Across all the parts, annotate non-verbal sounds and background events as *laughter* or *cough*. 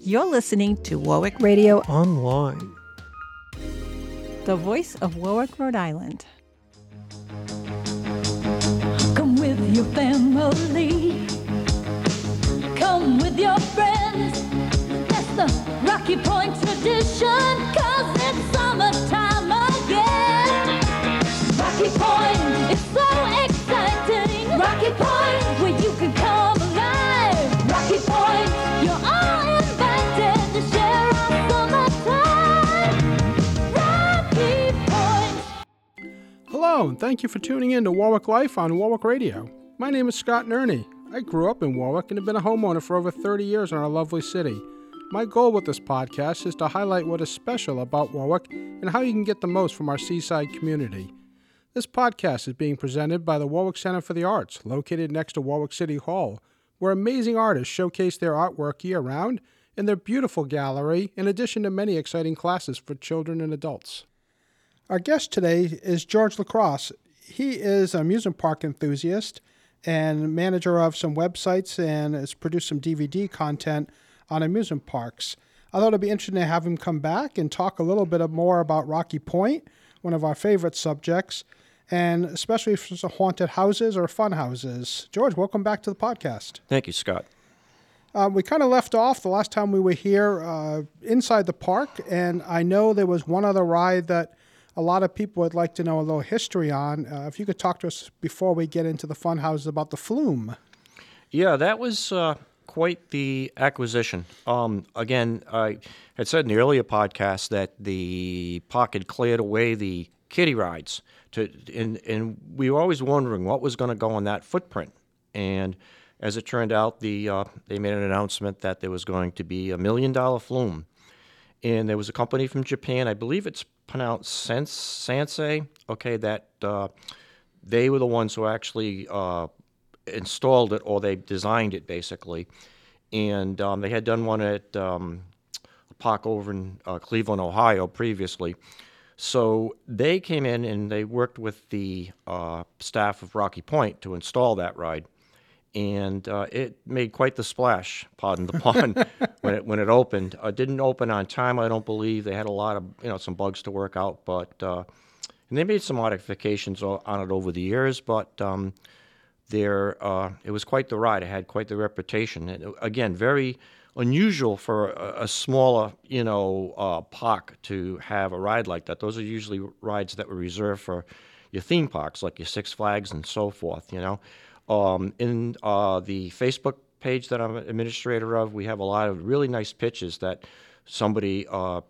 You're listening to Warwick Radio Online. the voice of Warwick, Rhode Island. Come with your family. Come with your friends. That's the Rocky Point tradition. Cause it's summertime again. Rocky Point And thank you for tuning in to Warwick Life on Warwick Radio. My name is Scott Nerney. I grew up in Warwick and have been a homeowner for over 30 years in our lovely city. My goal with this podcast is to highlight what is special about Warwick and how you can get the most from our seaside community. This podcast is being presented by the Warwick Center for the Arts, located next to Warwick City Hall, where amazing artists showcase their artwork year round in their beautiful gallery, in addition to many exciting classes for children and adults. Our guest today is George Lacrosse. He is an amusement park enthusiast and manager of some websites and has produced some DVD content on amusement parks. I thought it'd be interesting to have him come back and talk a little bit more about Rocky Point, one of our favorite subjects, and especially if it's haunted houses or fun houses. George, welcome back to the podcast. Thank you, Scott. Uh, we kind of left off the last time we were here uh, inside the park, and I know there was one other ride that a lot of people would like to know a little history on. Uh, if you could talk to us before we get into the fun houses about the flume. Yeah, that was uh, quite the acquisition. Um, again, I had said in the earlier podcast that the had cleared away the kiddie rides, to, and, and we were always wondering what was going to go on that footprint. And as it turned out, the uh, they made an announcement that there was going to be a million dollar flume. And there was a company from Japan, I believe it's pronounced Sens- Sansei, okay, that uh, they were the ones who actually uh, installed it or they designed it basically. And um, they had done one at um, a park over in uh, Cleveland, Ohio previously. So they came in and they worked with the uh, staff of Rocky Point to install that ride. And uh, it made quite the splash, pardon the pun, *laughs* when it when it opened. Uh, didn't open on time, I don't believe. They had a lot of you know some bugs to work out, but uh, and they made some modifications on it over the years. But um, there, uh, it was quite the ride. It had quite the reputation. And, again, very unusual for a, a smaller, you know, uh, park to have a ride like that. Those are usually rides that were reserved for your theme parks, like your Six Flags and so forth. You know, um, in uh, the Facebook page that I'm administrator of, we have a lot of really nice pitches that somebody uh,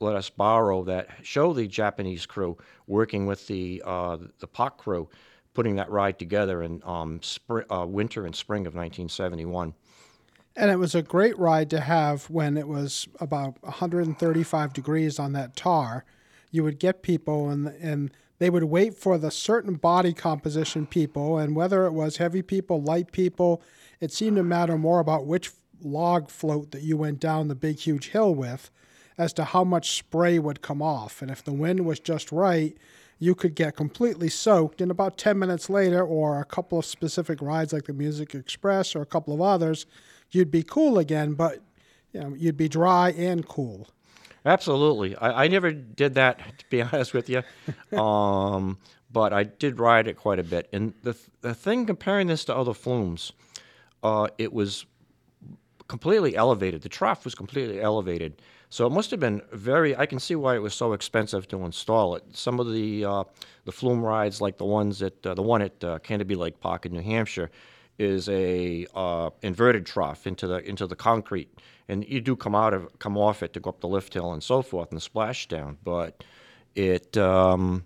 let us borrow that show the Japanese crew working with the uh, the park crew, putting that ride together in um, spring, uh, winter and spring of 1971. And it was a great ride to have when it was about 135 degrees on that tar. You would get people and and they would wait for the certain body composition people and whether it was heavy people, light people, it seemed to matter more about which log float that you went down the big huge hill with as to how much spray would come off. And if the wind was just right, you could get completely soaked and about 10 minutes later or a couple of specific rides like the Music Express or a couple of others, you'd be cool again, but you know, you'd be dry and cool. Absolutely. I, I never did that, *laughs* to be honest with you. Um, but I did ride it quite a bit. And the, the thing comparing this to other flumes, uh, it was completely elevated. The trough was completely elevated. So it must have been very. I can see why it was so expensive to install it. Some of the uh, the flume rides, like the ones at uh, the one at uh, Canobie Lake Park in New Hampshire, is a uh, inverted trough into the into the concrete, and you do come out of come off it to go up the lift hill and so forth and splash down. But it, um,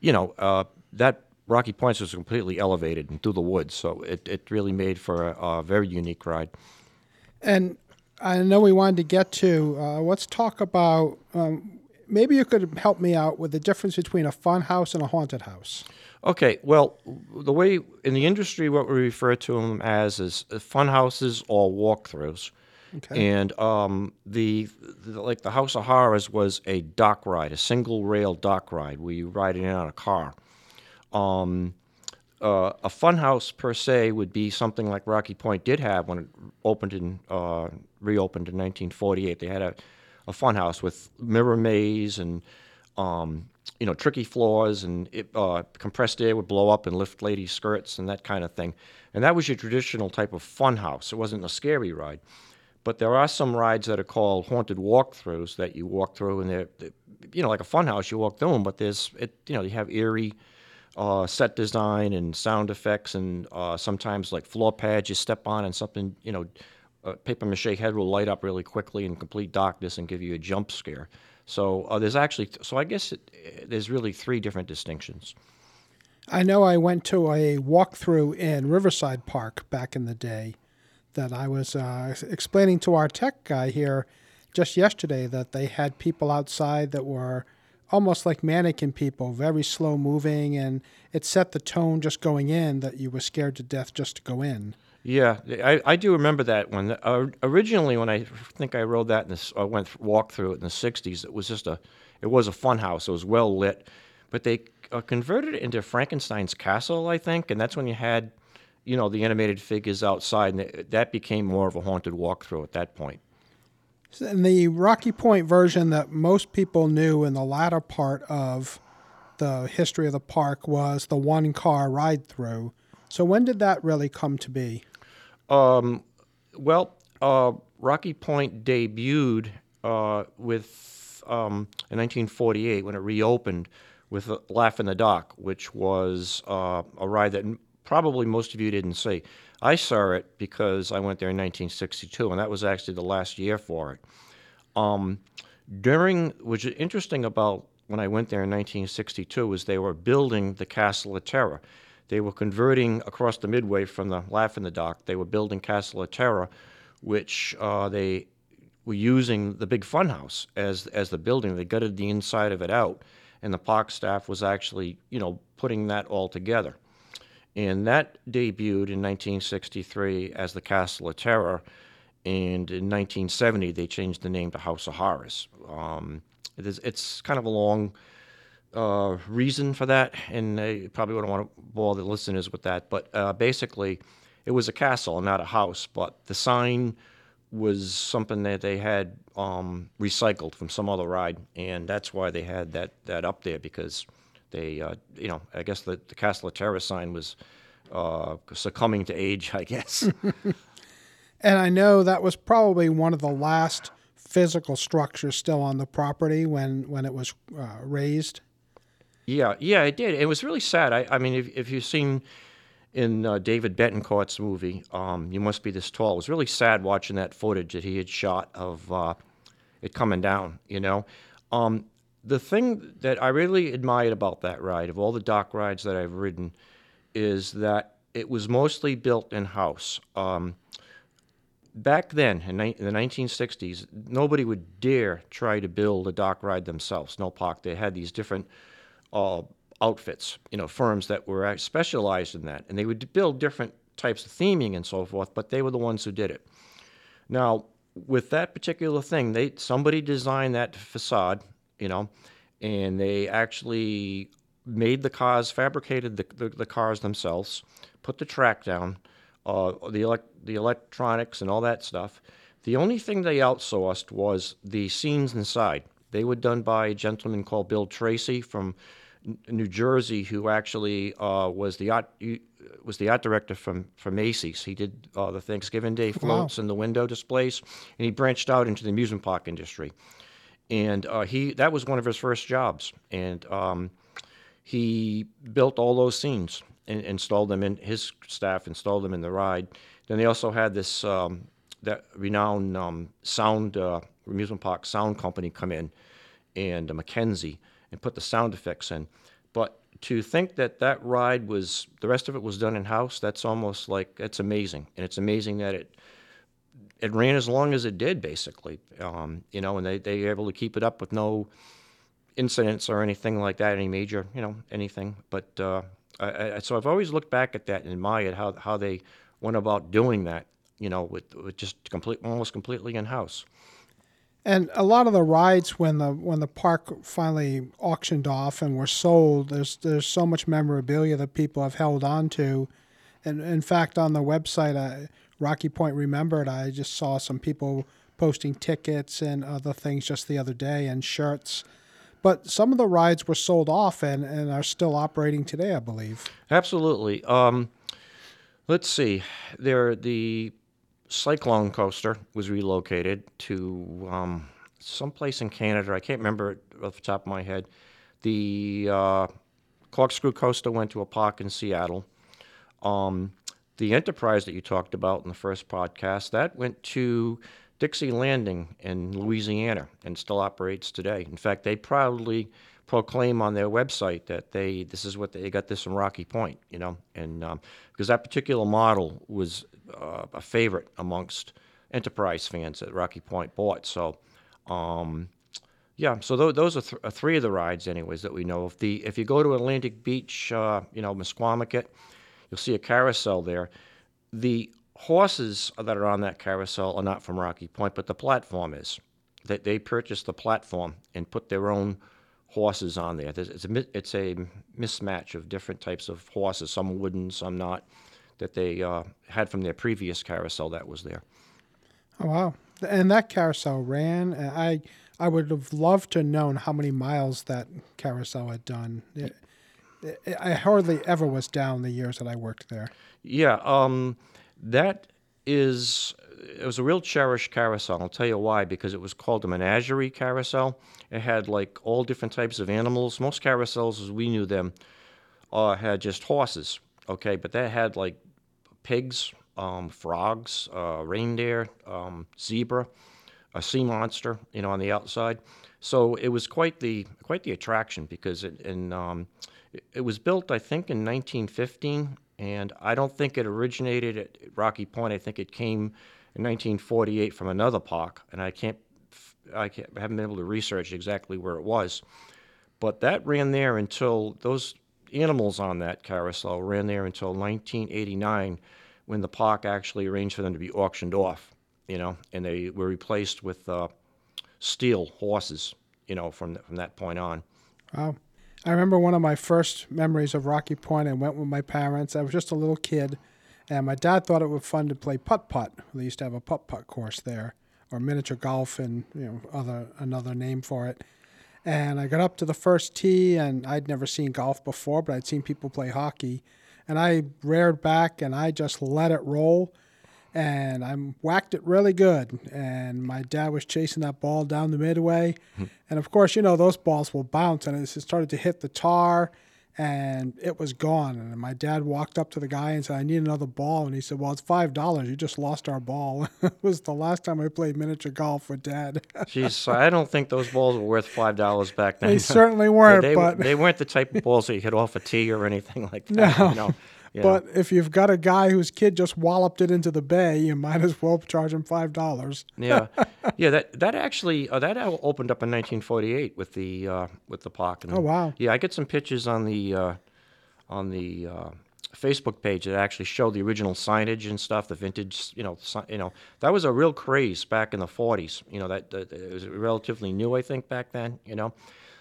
you know, uh, that Rocky Points was completely elevated and through the woods, so it, it really made for a, a very unique ride. And I know we wanted to get to, uh, let's talk about, um, maybe you could help me out with the difference between a fun house and a haunted house. Okay, well, the way in the industry, what we refer to them as is fun houses or walkthroughs. Okay. And um, the, the like the House of Horrors was a dark ride, a single rail dark ride where you ride in on a car. Um, uh, a fun house per se would be something like Rocky Point did have when it opened in uh, reopened in 1948. They had a, a fun house with mirror maze and um, you know tricky floors and it, uh, compressed air would blow up and lift ladies' skirts and that kind of thing. And that was your traditional type of fun house. It wasn't a scary ride. But there are some rides that are called haunted walkthroughs that you walk through, and they're, they're you know like a fun house. You walk through them, but there's it you know you have eerie uh, set design and sound effects, and uh, sometimes like floor pads you step on, and something you know, a paper mache head will light up really quickly in complete darkness and give you a jump scare. So uh, there's actually, so I guess it, there's really three different distinctions. I know I went to a walkthrough in Riverside Park back in the day that I was uh, explaining to our tech guy here just yesterday that they had people outside that were almost like mannequin people, very slow moving, and it set the tone just going in that you were scared to death just to go in. Yeah, I, I do remember that one. Uh, originally, when I think I rode that this, I went walk through it in the '60s. It was just a, it was a fun house. It was well lit, but they uh, converted it into Frankenstein's castle, I think, and that's when you had, you know, the animated figures outside, and that became more of a haunted walkthrough at that point. And the Rocky Point version that most people knew in the latter part of the history of the park was the one car ride through. So when did that really come to be? Um, well, uh, Rocky Point debuted uh, with um, in 1948 when it reopened with Laugh in the Dark, which was uh, a ride that probably most of you didn't see. I saw it because I went there in 1962, and that was actually the last year for it. Um, during, which is interesting about when I went there in 1962, was they were building the Castle of Terror. They were converting across the Midway from the Laugh in the Dark. They were building Castle of Terror, which uh, they were using the big funhouse as as the building. They gutted the inside of it out, and the park staff was actually, you know, putting that all together. And that debuted in 1963 as the Castle of Terror. And in 1970, they changed the name to House of Horrors. Um, it is, it's kind of a long uh, reason for that, and I probably wouldn't want to bore the listeners with that. But uh, basically, it was a castle, not a house. But the sign was something that they had um, recycled from some other ride, and that's why they had that, that up there because they, uh, you know, I guess the, the Castle of Terror sign was uh, succumbing to age, I guess. *laughs* and I know that was probably one of the last physical structures still on the property when, when it was uh, razed. Yeah, yeah, it did. It was really sad. I, I mean, if, if you've seen in uh, David Bettencourt's movie, um, You Must Be This Tall, it was really sad watching that footage that he had shot of uh, it coming down, you know. Um, the thing that I really admired about that ride, of all the dark rides that I've ridden, is that it was mostly built in house. Um, back then, in, ni- in, the 1960s, nobody would dare try to build a dark ride themselves. No park. They had these different uh, outfits, you know, firms that were specialized in that, and they would build different types of theming and so forth. But they were the ones who did it. Now, with that particular thing, they somebody designed that facade you know, and they actually made the cars, fabricated the, the, the cars themselves, put the track down, uh, the, elect, the electronics and all that stuff. The only thing they outsourced was the scenes inside. They were done by a gentleman called Bill Tracy from New Jersey, who actually uh, was the art was the art director from from Macy's. He did uh, the Thanksgiving Day floats wow. and the window displays, and he branched out into the amusement park industry and uh, he that was one of his first jobs, and um, he built all those scenes and installed them in his staff installed them in the ride. Then they also had this um, that renowned um, sound uh, amusement park sound company come in, and uh, Mackenzie, and put the sound effects in. But to think that that ride was the rest of it was done in house, that's almost like it's amazing, and it's amazing that it it ran as long as it did, basically. Um, you know, and they, they were able to keep it up with no incidents or anything like that, any major, you know, anything. But uh, I, I, so I've always looked back at that and admired how, how they went about doing that, you know, with, with just complete, almost completely in house. And a lot of the rides when the when the park finally auctioned off and were sold, there's there's so much memorabilia that people have held on to. And in fact, on the website, uh, Rocky Point Remembered, I just saw some people posting tickets and other things just the other day and shirts. But some of the rides were sold off and, and are still operating today, I believe. Absolutely. Um, let's see. There, the Cyclone coaster was relocated to um, someplace in Canada. I can't remember it off the top of my head. The uh, Corkscrew coaster went to a park in Seattle. Um, the Enterprise that you talked about in the first podcast that went to Dixie Landing in Louisiana and still operates today. In fact, they proudly proclaim on their website that they this is what they got this from Rocky Point, you know, and um, because that particular model was uh, a favorite amongst Enterprise fans that Rocky Point bought. So, um, yeah, so th- those are, th- three of the rides, anyways, that we know. If the if you go to Atlantic Beach, uh, you know, Misquamicut, you'll see a carousel there. The horses that are on that carousel are not from Rocky Point, but the platform is. That they, they purchased the platform and put their own horses on there. It's a, it's a mismatch of different types of horses, some wooden, some not that they uh, had from their previous carousel that was there. Oh wow! And that carousel ran. I I would have loved to have known how many miles that carousel had done. It, it, I hardly ever was down the years that I worked there. Yeah, um, that is it was a real cherished carousel. I'll tell you why. Because it was called a menagerie carousel. It had like all different types of animals. Most carousels, as we knew them, uh, had just horses. Okay, but that had like pigs, um, frogs, uh, reindeer, um, zebra, a sea monster, you know, on the outside. So it was quite the quite the attraction because it in, um, it, it was built, I think, in 1915, and I don't think it originated at Rocky Point. I think it came in 1948 from another park, and I can't I, can't, I haven't been able to research exactly where it was. But that ran there until those animals on that carousel ran there until 1989 when the park actually arranged for them to be auctioned off, you know, and they were replaced with uh, steel horses, you know, from, from that point on. Wow. I remember one of my first memories of Rocky Point. I went with my parents. I was just a little kid, and my dad thought it was fun to play putt putt. They used to have a putt putt course there, or miniature golf, and you know, other another name for it. And I got up to the first tee, and I'd never seen golf before, but I'd seen people play hockey. And I reared back and I just let it roll. And I whacked it really good. And my dad was chasing that ball down the midway. Hmm. And of course, you know, those balls will bounce. And it started to hit the tar and it was gone. And my dad walked up to the guy and said, I need another ball. And he said, Well, it's $5. You just lost our ball. *laughs* it was the last time I played miniature golf with dad. *laughs* Jeez, I don't think those balls were worth $5 back then. *laughs* They certainly weren't. they, but they weren't the type of balls that you hit off a tee or anything like that. No. You know? Yeah. But if you've got a guy whose kid just walloped it into the bay, you might as well charge him five dollars. yeah, *laughs* yeah. That that actually uh, that opened up in 1948 with the uh, with the park. And, oh wow! Yeah, I get some pictures on the uh, on the uh, Facebook page that actually show the original signage and stuff, the vintage. You know, si- you know that was a real craze back in the 40s. You know that, that it was relatively new, I think, back then. You know,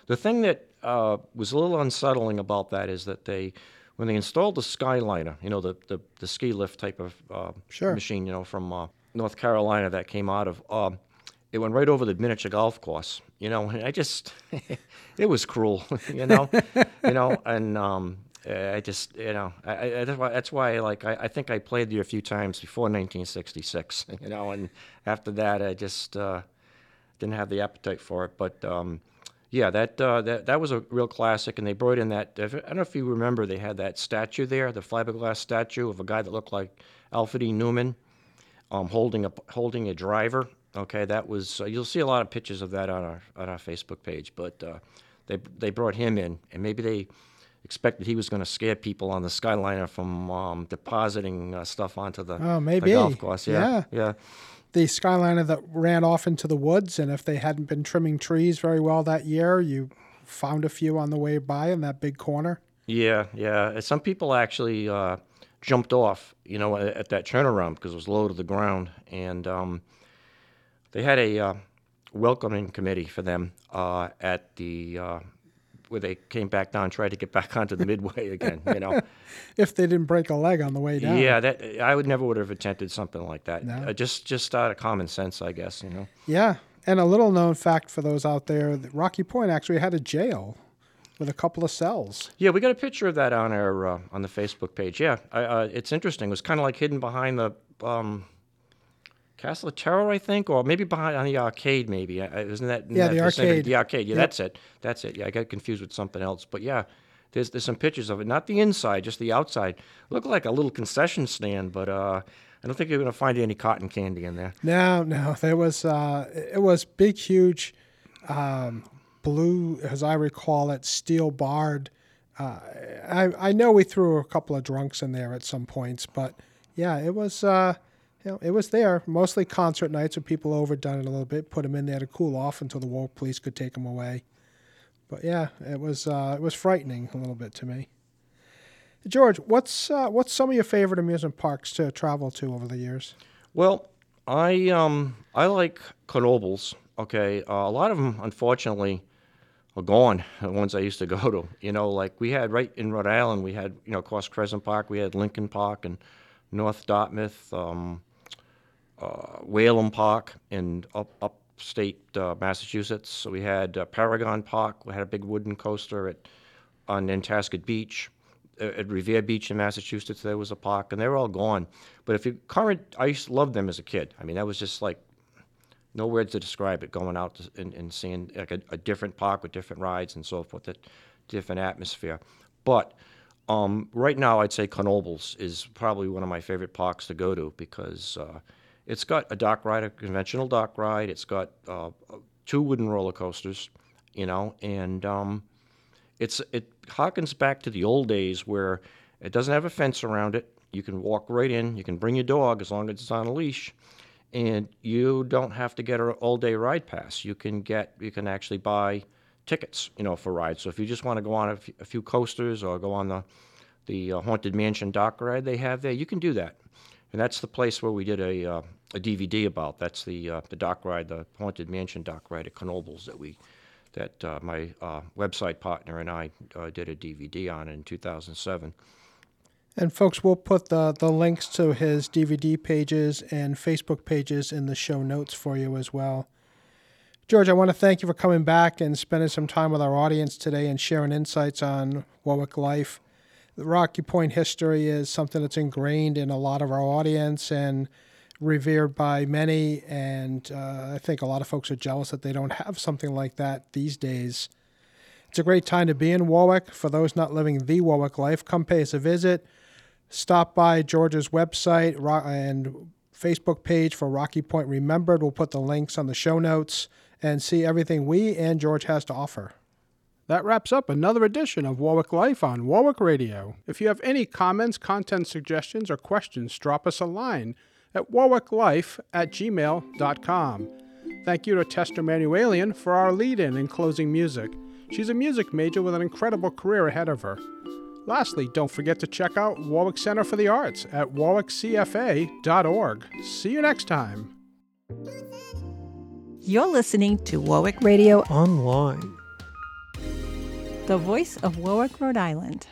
the thing that uh, was a little unsettling about that is that they when they installed the Skyliner, you know, the, the, the ski lift type of uh, sure. machine, you know, from uh, North Carolina that came out of, uh, it went right over the miniature golf course, you know, and I just, *laughs* it was cruel, *laughs* you know, you know, and um, I just, you know, I, I, that's why, that's why like, I, I think I played there a few times before 1966, *laughs* you know, and after that, I just uh, didn't have the appetite for it, but, um, yeah, that, uh, that that was a real classic, and they brought in that. I don't know if you remember, they had that statue there, the fiberglass statue of a guy that looked like Alfred E. Neuman, um, holding a holding a driver. Okay, that was uh, you'll see a lot of pictures of that on our on our Facebook page. But uh, they they brought him in, and maybe they expected he was going to scare people on the Skyliner from um, depositing uh, stuff onto the, oh, maybe. the golf course. Yeah, yeah. yeah the Skyliner that ran off into the woods, and if they hadn't been trimming trees very well that year, you found a few on the way by in that big corner. Yeah, yeah. Some people actually uh, jumped off, you know, at that turnaround because it was low to the ground, and um, they had a uh, welcoming committee for them uh, at the uh, where they came back down, tried to get back *laughs* onto the midway again. You know, *laughs* If they didn't break a leg on the way down. yeah, that I would never would have attempted something like that. No. Uh, just just out of common sense, I guess. You know. Yeah. And a little known fact for those out there Rocky Point actually had a jail with a couple of cells. Yeah, we got a picture of that on our uh, on the Facebook page. Yeah, I, uh, it's interesting. It was kind of like hidden behind the um, Castle of Terror, I think, or maybe behind on the arcade. Maybe Uh, isn't that Yeah, that the arcade. The arcade. Yeah, Yep. that's it. That's it. Yeah, I got confused with something else. But yeah, there's there's some pictures of it. Not the inside, just the outside. Looked like a little concession stand, but uh, I don't think you're gonna find any cotton candy in there. No, no, there was uh, it was big, huge, um, blue, as I recall it, steel barred. Uh, I I know we threw a couple of drunks in there at some points, but yeah, it was uh, you know, it was there. Mostly concert nights where people overdone it a little bit, put them in there to cool off until the Warwick police could take them away. But yeah, it was uh, it was frightening a little bit to me. George, what's uh, what's some of your favorite amusement parks to travel to over the years? Well, I um I like Knoebels. Okay, uh, a lot of them unfortunately are gone. The ones I used to go to. You know, like we had right in Rhode Island, we had you know across Crescent Park, we had Lincoln Park and North Dartmouth, um, uh, Whalom Park, in up upstate uh, Massachusetts. So we had uh, Paragon Park. We had a big wooden coaster at on Nantasket Beach. Uh, At Revere Beach in Massachusetts, there was a park, and they were all gone. But if you current, I used to love them as a kid. I mean, that was just like no words to describe it. Going out to, and, and seeing like a, a different park with different rides and so forth, a different atmosphere. But um, right now, I'd say Knoebels is probably one of my favorite parks to go to because uh, it's got a dark ride, a conventional dark ride. It's got uh, two wooden roller coasters, you know, and um, it's it harkens back to the old days where it doesn't have a fence around it. You can walk right in. You can bring your dog as long as it's on a leash, and you don't have to get an all-day ride pass. You can get you can actually buy tickets, you know, for rides. So if you just want to go on a few, few coasters or go on the the uh, haunted mansion dark ride they have there, you can do that. And that's the place where we did a uh, a DVD about. That's the uh, the dark ride, the haunted mansion dark ride at Knoebels that we that uh, my uh, website partner and I uh, did a DVD on in 2007. And folks, we'll put the, the links to his DVD pages and Facebook pages in the show notes for you as well. George, I want to thank you for coming back and spending some time with our audience today and sharing insights on Warwick life. The Rocky Point history is something that's ingrained in a lot of our audience and revered by many. And uh, I think a lot of folks are jealous that they don't have something like that these days. It's a great time to be in Warwick. For those not living the Warwick life, come pay us a visit. Stop by George's website and Facebook page for Rocky Point Remembered. We'll put the links on the show notes and see everything we and George has to offer. That wraps up another edition of Warwick Life on Warwick Radio. If you have any comments, content suggestions, or questions, drop us a line at warwicklife at gmail.com. Thank you to Tester Manuelian for our lead in and closing music. She's a music major with an incredible career ahead of her. Lastly, don't forget to check out Warwick Center for the Arts at warwickcfa.org. See you next time. You're listening to Warwick Radio Online. The voice of Warwick, Rhode Island.